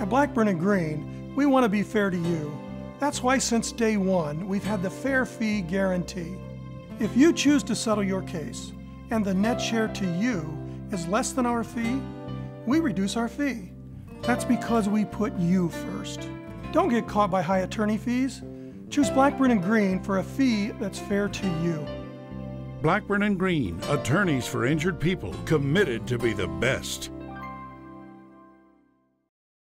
At Blackburn and Green, we want to be fair to you. That's why since day one, we've had the fair fee guarantee. If you choose to settle your case and the net share to you is less than our fee, we reduce our fee. That's because we put you first. Don't get caught by high attorney fees. Choose Blackburn and Green for a fee that's fair to you. Blackburn and Green, attorneys for injured people, committed to be the best.